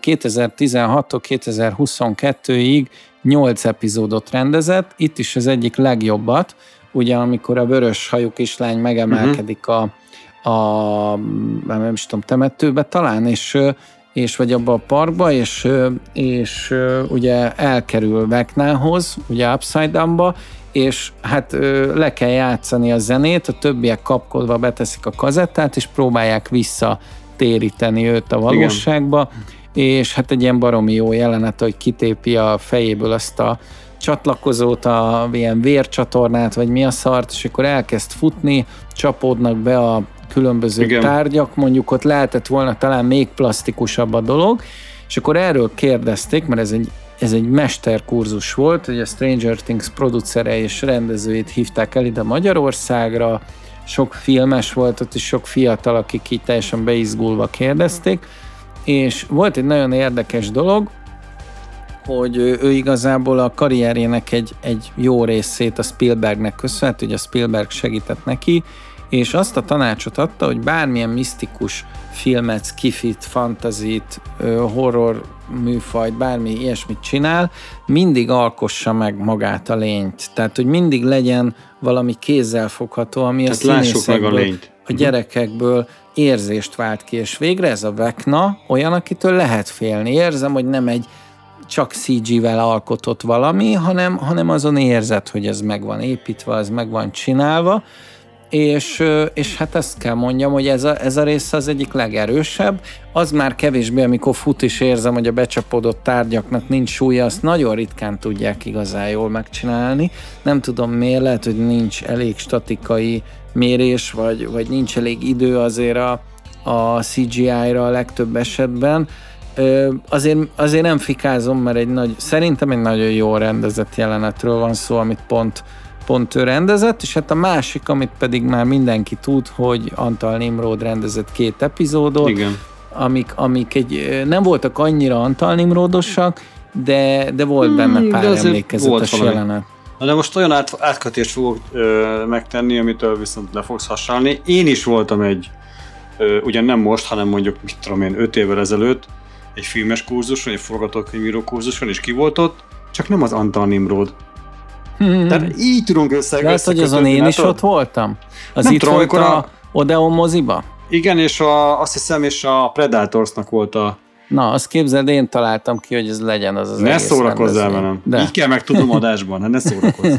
2016 2022-ig 8 epizódot rendezett, itt is az egyik legjobbat, ugye amikor a vörös hajú kislány megemelkedik uh-huh. a a nem is tudom, temetőbe talán, és, és vagy abba a parkba, és, és ugye elkerül Veknához, ugye Upside Down-ba, és hát le kell játszani a zenét, a többiek kapkodva beteszik a kazettát, és próbálják visszatéríteni őt a valóságba, Igen. és hát egy ilyen baromi jó jelenet, hogy kitépi a fejéből azt a csatlakozót, a ilyen vércsatornát, vagy mi a szart, és akkor elkezd futni, csapódnak be a különböző Igen. tárgyak, mondjuk ott lehetett volna talán még plastikusabb a dolog, És akkor erről kérdezték, mert ez egy, ez egy mesterkurzus volt, hogy a Stranger Things producere és rendezőjét hívták el ide Magyarországra, sok filmes volt ott, és sok fiatal, akik így teljesen beizgulva kérdezték, és volt egy nagyon érdekes dolog, hogy ő igazából a karrierjének egy, egy jó részét a Spielbergnek köszönhet, hogy a Spielberg segített neki, és azt a tanácsot adta, hogy bármilyen misztikus filmet, skifit, fantazit, horror műfajt, bármi ilyesmit csinál, mindig alkossa meg magát a lényt. Tehát, hogy mindig legyen valami kézzelfogható, ami Tehát a színészekből, meg a, lényt. a mhm. gyerekekből érzést vált ki, és végre ez a Vekna olyan, akitől lehet félni. Érzem, hogy nem egy csak CG-vel alkotott valami, hanem, hanem azon érzed, hogy ez meg van építve, ez meg van csinálva, és, és hát ezt kell mondjam, hogy ez a, ez a része az egyik legerősebb. Az már kevésbé, amikor fut is érzem, hogy a becsapódott tárgyaknak nincs súlya, azt nagyon ritkán tudják igazán jól megcsinálni. Nem tudom miért, lehet, hogy nincs elég statikai mérés, vagy, vagy nincs elég idő azért a, a CGI-ra a legtöbb esetben. Azért, azért nem fikázom, mert egy nagy, szerintem egy nagyon jó rendezett jelenetről van szó, amit pont pont ő rendezett, és hát a másik, amit pedig már mindenki tud, hogy Antal Nimrod rendezett két epizódot, Igen. Amik, amik egy, nem voltak annyira Antal Nimrodosak, de, de volt hmm, benne pár emlékezetes jelenet. Na de most olyan át, átkötést fogok ö, megtenni, amitől viszont le fogsz hasonlni. Én is voltam egy, ö, ugyan nem most, hanem mondjuk, mit tudom én, öt évvel ezelőtt, egy filmes kurzuson, egy forgatókönyvíró kurzuson, és ki volt ott, csak nem az Antal Nimrod, Hmm. Tehát így tudunk össze. Lehet, hogy azon én is ott voltam? Az nem itt tudom, volt a, a Odeon moziba? Igen, és a, azt hiszem, és a Predatorsnak volt a... Na, azt képzeld, én találtam ki, hogy ez legyen az az Ne szórakozzál velem. De. Így kell meg tudom adásban, hát ne szórakozz.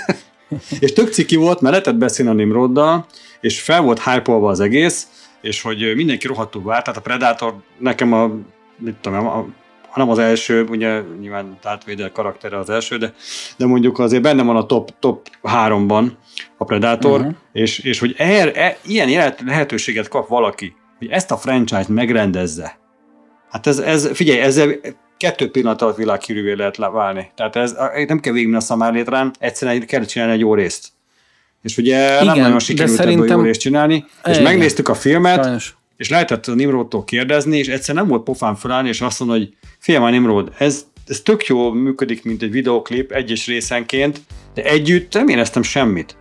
és tök ciki volt, mert lehetett beszélni a Nimroddal, és fel volt hype az egész, és hogy mindenki rohadtul várt, tehát a Predator nekem a, mit tudom, a nem az első, ugye nyilván Darth Vader karaktere az első, de, de mondjuk azért benne van a top, top háromban a Predator, uh-huh. és, és hogy er, er, ilyen lehetőséget kap valaki, hogy ezt a franchise-t megrendezze. Hát ez, ez figyelj, ezzel kettő pillanat alatt világhírűvé lehet válni. Tehát ez nem kell végigmenni a szamárlétrán, egyszerűen kell csinálni egy jó részt. És ugye Igen, nem nagyon sikerült ebből jó részt csinálni, és Igen. megnéztük a filmet, Sajnos. És lehetett a Nimrodtól kérdezni, és egyszer nem volt pofán felállni, és azt mondani, hogy Fiam, Nimrod, ez, ez tök jó működik, mint egy videoklip egyes részenként, de együtt nem éreztem semmit.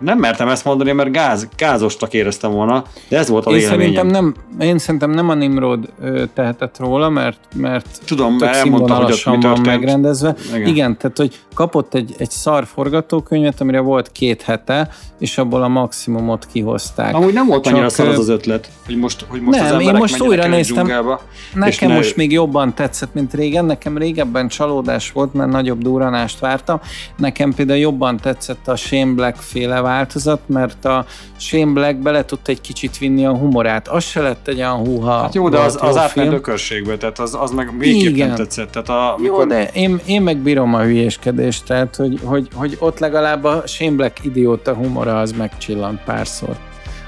Nem mertem ezt mondani, mert gáz, gázostak éreztem volna, de ez volt a én szerintem nem, Én szerintem nem a Nimrod tehetett róla, mert, mert Tudom, tök elmondta, hogy ott mi van megrendezve. Igen. Igen, tehát hogy kapott egy, egy szar forgatókönyvet, amire volt két hete, és abból a maximumot kihozták. Amúgy nem volt annyira szar az az ötlet, hogy most, hogy most nem, az én most újra néztem. Nekem most ne... még jobban tetszett, mint régen. Nekem régebben csalódás volt, mert nagyobb duranást vártam. Nekem például jobban tetszett a Shane Black féle változat, mert a Shane Black bele tudta egy kicsit vinni a humorát. Az se lett egy olyan húha. Hát jó, de az, az átment ökörségbe, tehát az, az meg végképp nem tetszett. Tehát a, mikor... Jó, de én, én meg bírom a hülyéskedést, tehát hogy, hogy, hogy ott legalább a Shane Black idióta humora az megcsillant párszor.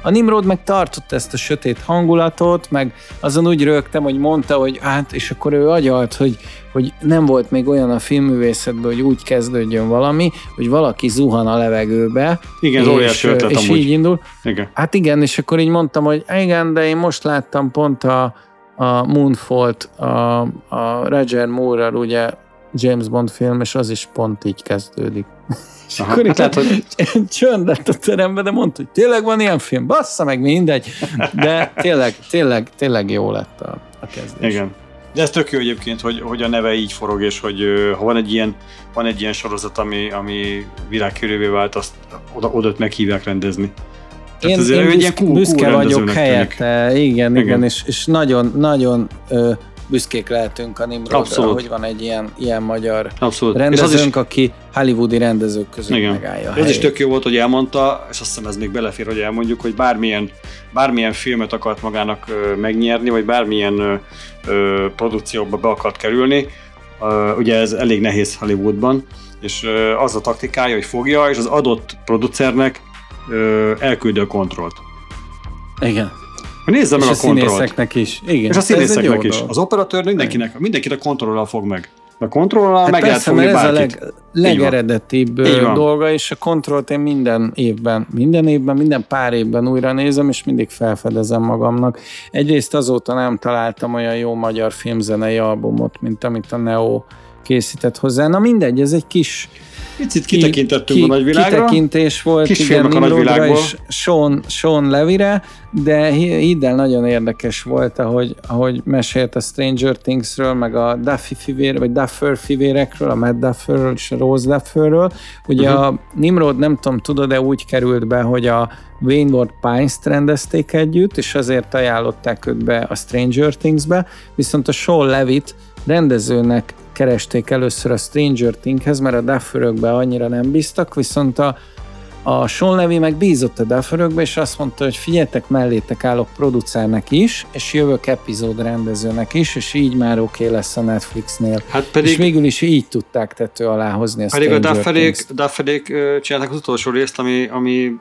A Nimrod meg tartott ezt a sötét hangulatot, meg azon úgy rögtem, hogy mondta, hogy hát, és akkor ő agyalt, hogy, hogy nem volt még olyan a filmművészetben, hogy úgy kezdődjön valami, hogy valaki zuhan a levegőbe. Igen, és, ötlet, és így indul. Igen. Hát igen, és akkor így mondtam, hogy igen, de én most láttam pont a, a Moonfall-t, a, a Roger Moore-ral, ugye James Bond film, és az is pont így kezdődik. És Aha, akkor hát hogy... csönd lett a teremben, de mondta, hogy tényleg van ilyen film, bassza meg mindegy, de tényleg, tényleg, tényleg jó lett a, a kezdés. Igen. De ez tök jó egyébként, hogy, hogy a neve így forog, és hogy ha van egy ilyen, van egy ilyen sorozat, ami, ami világkörülvé vált, azt oda, oda meghívják rendezni. Tehát én, én büszke, cool, büszke cool vagyok helyette, igen, igen, igen, és, és nagyon, nagyon ö, büszkék lehetünk a Nimrodra, hogy van egy ilyen, ilyen magyar Abszolút. rendezőnk, és az is... aki hollywoodi rendezők között Igen. megállja Ez is tök jó volt, hogy elmondta, és azt hiszem ez még belefér, hogy elmondjuk, hogy bármilyen, bármilyen filmet akart magának megnyerni, vagy bármilyen ö, ö, produkcióba be akart kerülni, ö, ugye ez elég nehéz Hollywoodban, és ö, az a taktikája, hogy fogja, és az adott producernek ö, elküldi a kontrollt. Igen. Nézze meg és a, a színészeknek is. Igen, És a színészeknek is. dolog. Az operatőr mindenkinek, mindenkit a kontrollal fog meg. A kontrollal Hát meg lehet persze, fogni mert ez a leg, legeredetibb Így van. dolga, és a kontrollt én minden évben, minden évben, minden pár évben újra nézem, és mindig felfedezem magamnak. Egyrészt azóta nem találtam olyan jó magyar filmzenei albumot, mint amit a Neo készített hozzá. Na mindegy, ez egy kis Picit kitekintettünk a nagyvilágra. Kitekintés volt, Kis igen, Nimrodra és Sean, Sean Levire, de hi- hidd el, nagyon érdekes volt, ahogy, ahogy mesélt a Stranger Thingsről, meg a Duffy fivér, vagy Duffer fivérekről, a Matt Dufferről és a Rose Dufferről. Ugye uh-huh. a Nimrod, nem tudom, tudod, de úgy került be, hogy a Wainwright Pines-t rendezték együtt, és azért ajánlották őt be a Stranger Things-be, viszont a Sean Levitt rendezőnek keresték először a Stranger Thingshez, mert a Dufferökbe annyira nem bíztak, viszont a, a Sean Levy meg bízott a Dufferökbe, és azt mondta, hogy figyeljetek, mellétek állok producernek is, és jövök epizód rendezőnek is, és így már oké okay lesz a Netflixnél. Hát És pedig, végül is így tudták tető alá hozni a pedig a Stranger Dufferék, Things-t. Dufferék ö, csinálták az utolsó részt, ami, ami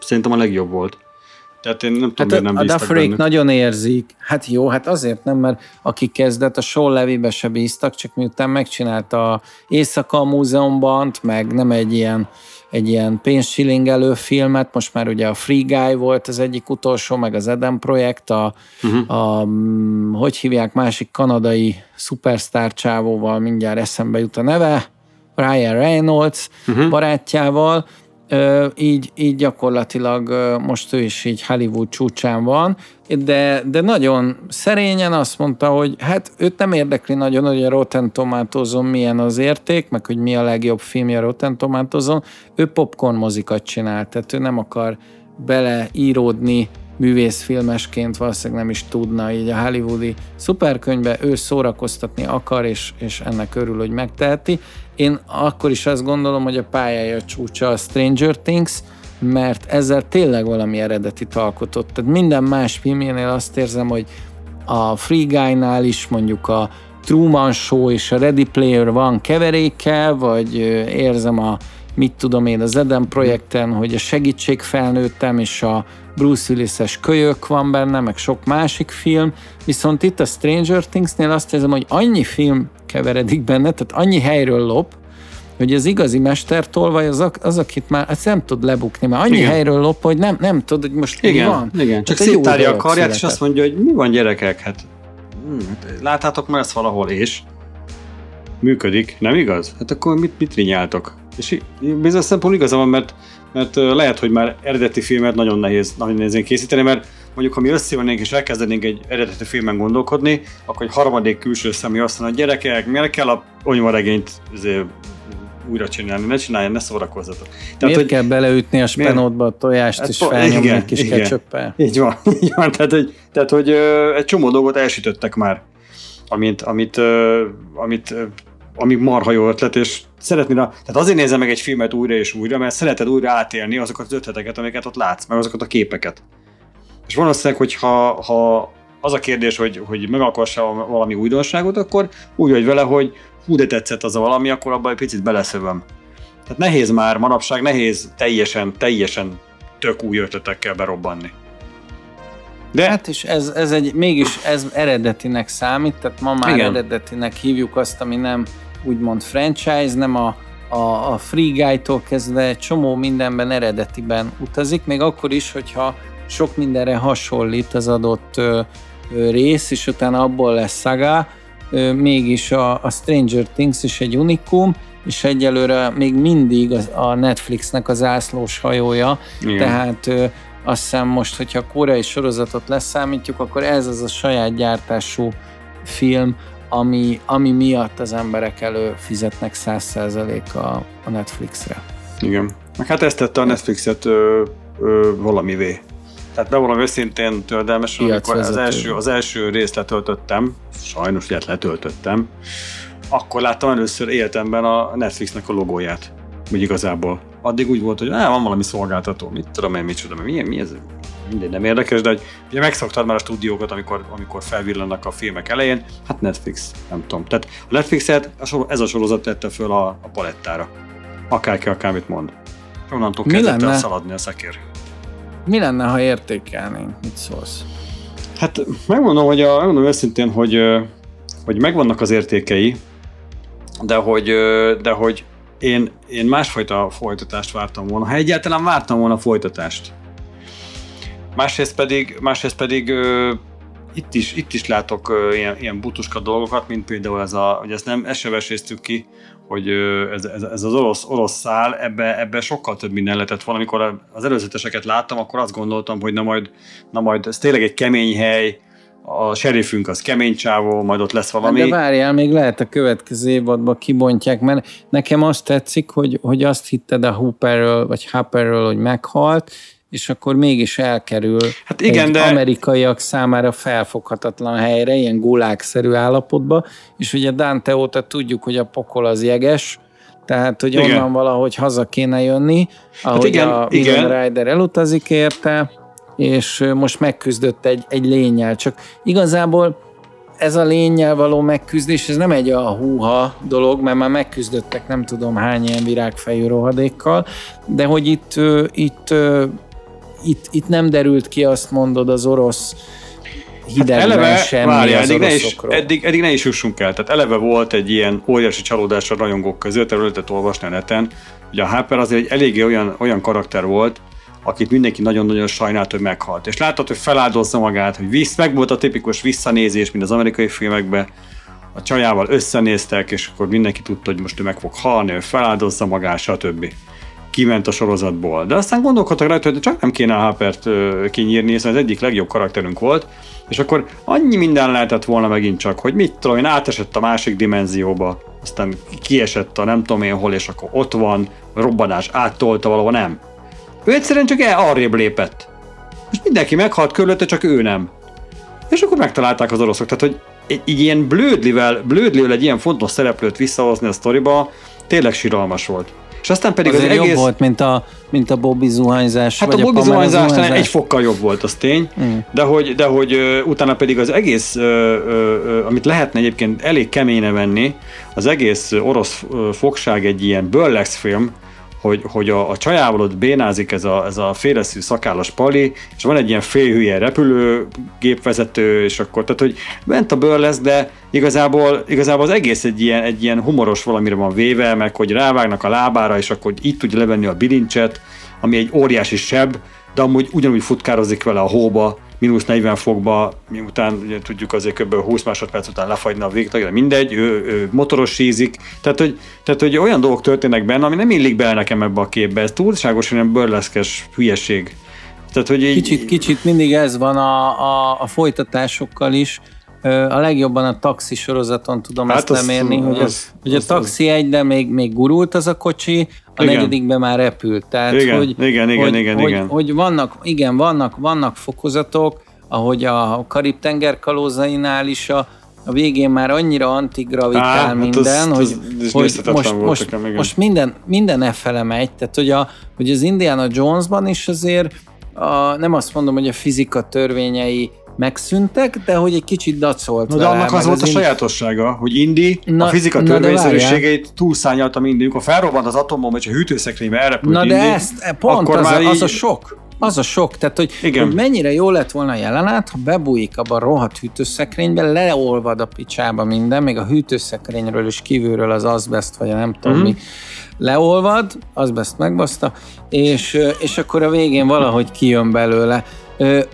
szerintem a legjobb volt. Tehát én nem tudom, Hát miért nem a Dufferék nagyon érzik. Hát jó, hát azért nem, mert aki kezdett, a Sean Levybe se bíztak, csak miután megcsinálta a Éjszaka a múzeumban, meg nem egy ilyen egy ilyen pénzsilingelő filmet, most már ugye a Free Guy volt az egyik utolsó, meg az Eden projekt, a, uh-huh. a mm, hogy hívják, másik kanadai szupersztár csávóval, mindjárt eszembe jut a neve, Ryan Reynolds uh-huh. barátjával, így, így gyakorlatilag most ő is így Hollywood csúcsán van, de, de nagyon szerényen azt mondta, hogy hát őt nem érdekli nagyon, hogy a Rotten Tomatoes-on milyen az érték, meg hogy mi a legjobb filmje a Rotten Tomatoes-on. Ő popcorn mozikat csinál, tehát ő nem akar beleíródni művészfilmesként valószínűleg nem is tudna így a hollywoodi szuperkönyvbe, ő szórakoztatni akar, és, és ennek örül, hogy megteheti. Én akkor is azt gondolom, hogy a pályája csúcsa a Stranger Things, mert ezzel tényleg valami eredetit alkotott. Tehát minden más filmjénél azt érzem, hogy a Free Guy-nál is mondjuk a Truman Show és a Ready Player van keveréke, vagy érzem a mit tudom én, az Eden projekten, hogy a segítség felnőttem, és a Bruce Willis-es kölyök van benne, meg sok másik film, viszont itt a Stranger Things-nél azt érzem, hogy annyi film keveredik benne, tehát annyi helyről lop, hogy az igazi mestertolvaj az, az akit már azt nem tud lebukni, mert annyi Igen. helyről lop, hogy nem, nem tud, hogy most mi Igen, van. igen. Csak jó széttárja a karját, és azt mondja, hogy mi van gyerekek, hát hm, hát láttátok már ezt valahol, és működik, nem igaz? Hát akkor mit, mit rinyáltok? És bizonyos szempontból igaza van, mert, mert lehet, hogy már eredeti filmet nagyon nehéz, nagyon nehéz készíteni, mert mondjuk, ha mi összejönnénk és elkezdenénk egy eredeti filmen gondolkodni, akkor egy harmadik külső személy azt mondja, hogy gyerekek, miért kell a onyvaregényt izé, újra csinálni, ne csinálja, ne szórakozzatok. Tehát, Miért hogy kell beleütni a spenótba a tojást, Hát és felnyomni egy kis igen. ketchuppel? így van, így van. Tehát, hogy, tehát, hogy egy csomó dolgot elsütöttek már, amit, amit, amit ami marha jó ötlet, és szeretnél, a, tehát azért nézem meg egy filmet újra és újra, mert szereted újra átélni azokat az ötleteket, amiket ott látsz, meg azokat a képeket. És valószínűleg, hogy ha, ha az a kérdés, hogy, hogy megalkossa valami újdonságot, akkor úgy vagy vele, hogy hú, de tetszett az a valami, akkor abban egy picit beleszövöm. Tehát nehéz már, manapság nehéz teljesen, teljesen tök új ötletekkel berobbanni. De Hát és ez, ez egy, mégis ez eredetinek számít, tehát ma már. Igen. eredetinek hívjuk azt, ami nem úgymond franchise, nem a, a, a Free Guy-tól kezdve csomó mindenben eredetiben utazik, még akkor is, hogyha sok mindenre hasonlít az adott ö, ö, rész, és utána abból lesz szaga, ö, mégis a, a Stranger Things is egy unikum, és egyelőre még mindig az, a Netflixnek az ászlós hajója, Igen. tehát ö, azt hiszem most, hogyha a koreai sorozatot leszámítjuk, akkor ez az a saját gyártású film, ami, ami miatt az emberek elő fizetnek 100% a, a Netflixre. Igen. Meg hát ezt tette a Netflixet ö, ö, valamivé. Tehát bevallom őszintén tördelmesen, amikor az első, az első részt letöltöttem, sajnos ugye letöltöttem, akkor láttam először életemben a Netflixnek a logóját. Úgy igazából. Addig úgy volt, hogy á, van valami szolgáltató, mit tudom én, micsoda, mi, mi ez? Mindegy, nem érdekes, de hogy ugye megszoktad már a stúdiókat, amikor, amikor felvillannak a filmek elején, hát Netflix, nem tudom. Tehát a Netflixet ez a sorozat tette föl a, a palettára. Akárki akármit mond. Onnantól kezdett el szaladni a szekér. mi lenne, ha értékelnénk? Mit szólsz? Hát megmondom, hogy a, megmondom őszintén, hogy, hogy megvannak az értékei, de hogy, de hogy én, én másfajta folytatást vártam volna, ha egyáltalán vártam volna folytatást. Másrészt pedig, másrészt pedig itt is, itt is látok ilyen, ilyen butuska dolgokat, mint például ez a, hogy ezt nem, ezt se veséztük ki, hogy ez, ez, ez az orosz, orosz szál, ebbe, ebbe sokkal több minden lehetett volna. Amikor az előzeteseket láttam, akkor azt gondoltam, hogy na majd, na majd ez tényleg egy kemény hely, a serifünk az kemény csávó, majd ott lesz valami. De várjál, még lehet a következő évadban kibontják, mert nekem azt tetszik, hogy, hogy azt hitted a Hooperről, vagy Hopperről, hogy meghalt, és akkor mégis elkerül hát igen, egy de... amerikaiak számára felfoghatatlan helyre, ilyen gulákszerű állapotba, és ugye Dante óta tudjuk, hogy a pokol az jeges, tehát, hogy igen. onnan valahogy haza kéne jönni, ahogy hát igen, a igen. Rider elutazik érte, és most megküzdött egy, egy lényel. Csak igazából ez a lényel való megküzdés, ez nem egy a húha dolog, mert már megküzdöttek nem tudom hány ilyen virágfejű rohadékkal, de hogy itt, itt itt, itt nem derült ki, azt mondod, az orosz hidegben hát eleve, semmi várjál, eddig ne, is, eddig, eddig ne is jussunk el. Tehát eleve volt egy ilyen óriási csalódás a rajongók között, erről lehetett olvasni a neten, hogy a Harper azért egy eléggé olyan, olyan karakter volt, akit mindenki nagyon-nagyon sajnált, hogy meghalt. És láttad, hogy feláldozza magát, hogy visz, meg volt a tipikus visszanézés, mint az amerikai filmekben, a csajával összenéztek, és akkor mindenki tudta, hogy most ő meg fog halni, ő feláldozza magát, stb kiment a sorozatból. De aztán gondolkodtak rajta, hogy csak nem kéne Harpert kinyírni, hiszen az egyik legjobb karakterünk volt, és akkor annyi minden lehetett volna megint csak, hogy mit tudom én, átesett a másik dimenzióba, aztán kiesett a nem tudom én hol, és akkor ott van, robbanás áttolta valahol, nem. Ő egyszerűen csak el arrébb lépett. Most mindenki meghalt körülötte, csak ő nem. És akkor megtalálták az oroszok. Tehát, hogy egy, egy ilyen blödlivel, blödlivel egy ilyen fontos szereplőt visszahozni a sztoriba, tényleg síralmas volt. És aztán pedig Azért az egész... jobb volt, mint a, mint a Bobby zuhanyzás. Hát a Bobby zuhanyzás talán egy fokkal jobb volt, az tény, mm. de hogy, de hogy utána pedig az egész, amit lehetne egyébként elég keményne venni, az egész orosz fogság egy ilyen burlex film, hogy, hogy a, a csajával ott bénázik ez a, ez a féleszű szakállas pali, és van egy ilyen félhülye repülőgépvezető, és akkor, tehát hogy bent a bőr lesz, de igazából, igazából az egész egy ilyen, egy ilyen humoros valamire van véve, meg hogy rávágnak a lábára, és akkor így tudja levenni a bilincset, ami egy óriási seb, de amúgy ugyanúgy futkározik vele a hóba, mínusz 40 fokba, miután ugye tudjuk azért kb. 20 másodperc után lefagyni a végtag, de mindegy, ő, ő motorosízik. Tehát hogy, tehát, hogy olyan dolgok történnek benne, ami nem illik bele nekem ebbe a képbe. Ez túlságosan ilyen burleszkes hülyeség. Tehát, hogy így... kicsit, kicsit mindig ez van a, a, a folytatásokkal is, a legjobban a taxi sorozaton tudom hát ezt az, lemérni, hogy, az, hogy az, a taxi az, egy, de még, még gurult az a kocsi, a igen. negyedikben már repült. Tehát, igen, hogy, igen, igen, hogy, igen, hogy, igen. Hogy vannak, igen, vannak, vannak fokozatok, ahogy a Karib-tenger kalózainál is a, a végén már annyira antigravitál Á, minden, hát az, hogy, az, hogy most, most, most minden, minden e fele megy, tehát hogy, a, hogy az Indiana Jonesban is azért a, nem azt mondom, hogy a fizika törvényei megszűntek, de hogy egy kicsit dacolt Na, de annak az volt az a sajátossága, hogy Indi na, a fizika törvényszerűségeit túlszányalta mindig. Amikor felrobbant az atombomba, és a hűtőszekrénybe elrepült Na de Indi, ezt, pont akkor az, már a, az a sok. Az a sok, tehát hogy, Igen. hogy mennyire jó lett volna a jelenet, ha bebújik abban a rohadt hűtőszekrénybe, leolvad a picsába minden, még a hűtőszekrényről és kívülről az azbest, vagy a nem tudom mm-hmm. mi, leolvad, azbest megbaszta, és, és akkor a végén valahogy kijön belőle.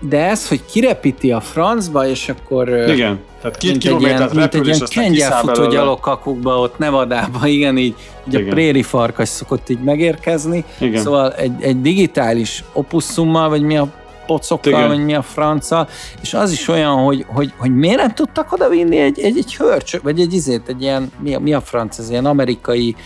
De ez, hogy kirepíti a francba, és akkor... Igen, tehát két kilométert repül, és aztán kengyelfutó gyalogkakukba ott Nevadában, igen, így, így igen. a préri farkas szokott így megérkezni. Igen. Szóval egy, egy digitális opuszummal, vagy mi a pocokkal, Igen. vagy mi a franca, és az is olyan, hogy, hogy, hogy miért nem tudtak oda vinni egy, egy, egy hörcsök, vagy egy izét, egy ilyen, mi a, mi a franc, ez ilyen amerikai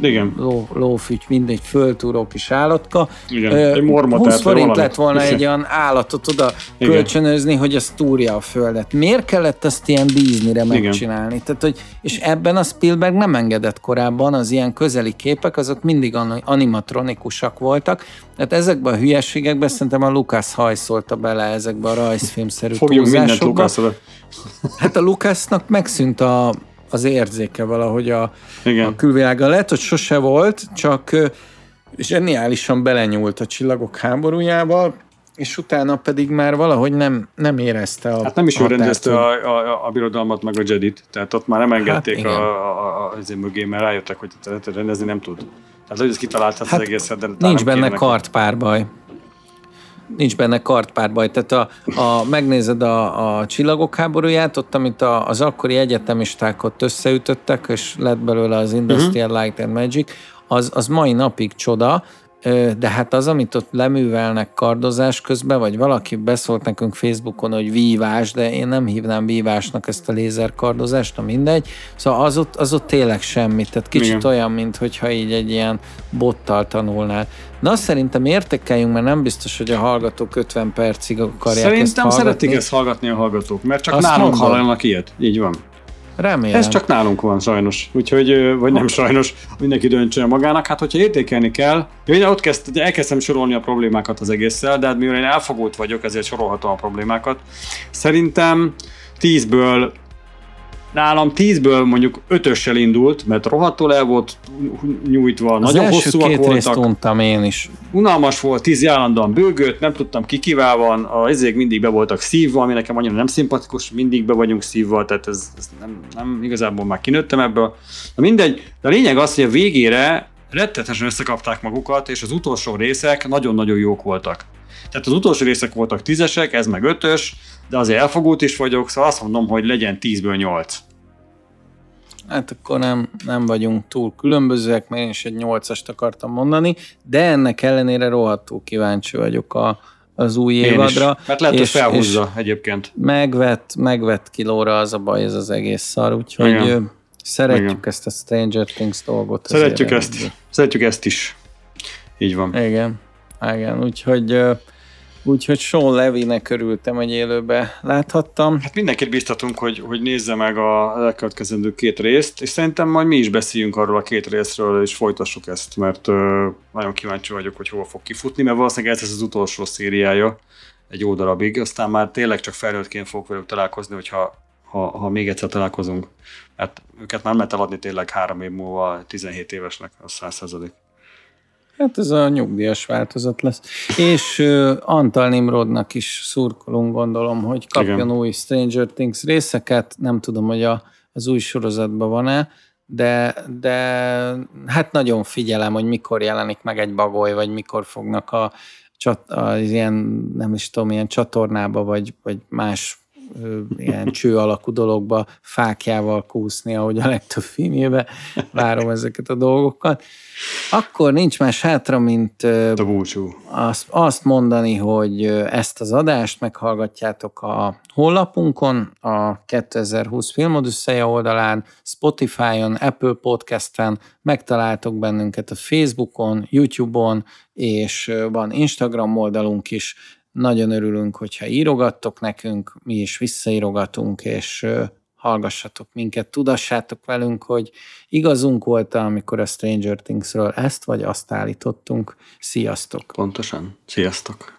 igen. Ló, lófügy, mindegy, föltúró kis állatka. Igen, egy morma 20 forint lett volna egy olyan állatot oda Igen. kölcsönözni, hogy az túrja a földet. Miért kellett ezt ilyen Disneyre megcsinálni? Tehát, hogy, és ebben a Spielberg nem engedett korábban, az ilyen közeli képek, azok mindig animatronikusak voltak. Tehát ezekben a hülyeségekben szerintem a Lucas hajszolta bele ezekbe a rajzfilmszerű Fogjunk mindent Lucasra. Hát a Lucasnak megszűnt a az érzéke valahogy a, Igen. a külvilága. Lehet, hogy sose volt, csak zseniálisan belenyúlt a csillagok háborújával, és utána pedig már valahogy nem, nem érezte a Hát nem is ő rendezte a, a, a, birodalmat meg a Jedit, tehát ott már nem engedték hát, a, a, a, azért mögé, mert rájöttek, hogy rendezni nem tud. Tehát, hogy ez kitalált hát, az egészet, de Nincs benne kartpárbaj. Nincs benne kartpárbaj. Tehát a, a, megnézed a, a csillagok háborúját, ott, amit a, az akkori egyetemisták ott összeütöttek, és lett belőle az Industrial uh-huh. Light and Magic, az, az mai napig csoda, de hát az, amit ott leművelnek kardozás közben, vagy valaki beszólt nekünk Facebookon, hogy vívás, de én nem hívnám vívásnak ezt a lézerkardozást, na mindegy. Szóval az ott, az ott tényleg semmi, tehát kicsit Igen. olyan, mint hogyha így egy ilyen bottal tanulnál. Na szerintem értékeljünk, mert nem biztos, hogy a hallgatók 50 percig akarják Szerintem ezt hallgatni. szeretik ezt hallgatni a hallgatók, mert csak azt nálunk hallanak ilyet. Így van. Remélem. Ez csak nálunk van sajnos, úgyhogy, vagy nem sajnos, mindenki döntse magának. Hát, hogyha értékelni kell, én ott kezd, elkezdtem sorolni a problémákat az egésszel, de hát mivel én elfogult vagyok, ezért sorolhatom a problémákat. Szerintem 10-ből nálam tízből mondjuk ötössel indult, mert rohadtul el volt nyújtva, az nagyon első hosszúak két voltak. Részt untam én is. Unalmas volt, tíz állandóan bőgött, nem tudtam ki kivel van, a izék mindig be voltak szívva, ami nekem annyira nem szimpatikus, mindig be vagyunk szívva, tehát ez, ez nem, nem, igazából már kinőttem ebből. Na mindegy, de a lényeg az, hogy a végére rettetesen összekapták magukat, és az utolsó részek nagyon-nagyon jók voltak. Tehát az utolsó részek voltak tízesek, ez meg ötös, de azért elfogult is vagyok, szóval azt mondom, hogy legyen 10-ből 8. Hát akkor nem, nem vagyunk túl különbözőek, mert én is egy 8-ast akartam mondani, de ennek ellenére rohadtul kíváncsi vagyok a, az új én évadra. Is, mert lehet, hogy felhúzza és egyébként. Megvett, megvett kilóra az a baj, ez az egész szar, úgyhogy Igen. szeretjük Igen. ezt a Stranger Things dolgot. Szeretjük ezt, szeretjük ezt is. Így van. Igen, igen, úgyhogy Úgyhogy Sean Levinek örültem, hogy élőbe láthattam. Hát mindenkit biztatunk, hogy, hogy nézze meg a elkövetkezendő két részt, és szerintem majd mi is beszéljünk arról a két részről, és folytassuk ezt, mert uh, nagyon kíváncsi vagyok, hogy hol fog kifutni, mert valószínűleg ez az utolsó szériája egy jó darabig, aztán már tényleg csak felnőttként fogok velük találkozni, hogyha ha, ha még egyszer találkozunk. Mert őket már lehet eladni tényleg három év múlva 17 évesnek, az 100 Hát ez a nyugdíjas változat lesz. És uh, Antal Nimrodnak is szurkolunk, gondolom, hogy kapjon Igen. új Stranger Things részeket. Nem tudom, hogy a, az új sorozatban van-e, de, de hát nagyon figyelem, hogy mikor jelenik meg egy bagoly, vagy mikor fognak a, csat, az ilyen, nem is tudom, ilyen csatornába, vagy, vagy más ilyen cső alakú dologba fákjával kúszni, ahogy a legtöbb filmjébe várom ezeket a dolgokat. Akkor nincs más hátra, mint a búcsú. Azt, azt mondani, hogy ezt az adást meghallgatjátok a honlapunkon, a 2020 Filmodüsszeja oldalán, Spotify-on, Apple Podcast-en, megtaláltok bennünket a Facebookon, YouTube-on, és van Instagram oldalunk is, nagyon örülünk, hogyha írogattok nekünk, mi is visszaírogatunk, és hallgassatok minket, tudassátok velünk, hogy igazunk volt amikor a Stranger Things-ről ezt vagy azt állítottunk. Sziasztok! Pontosan. Sziasztok!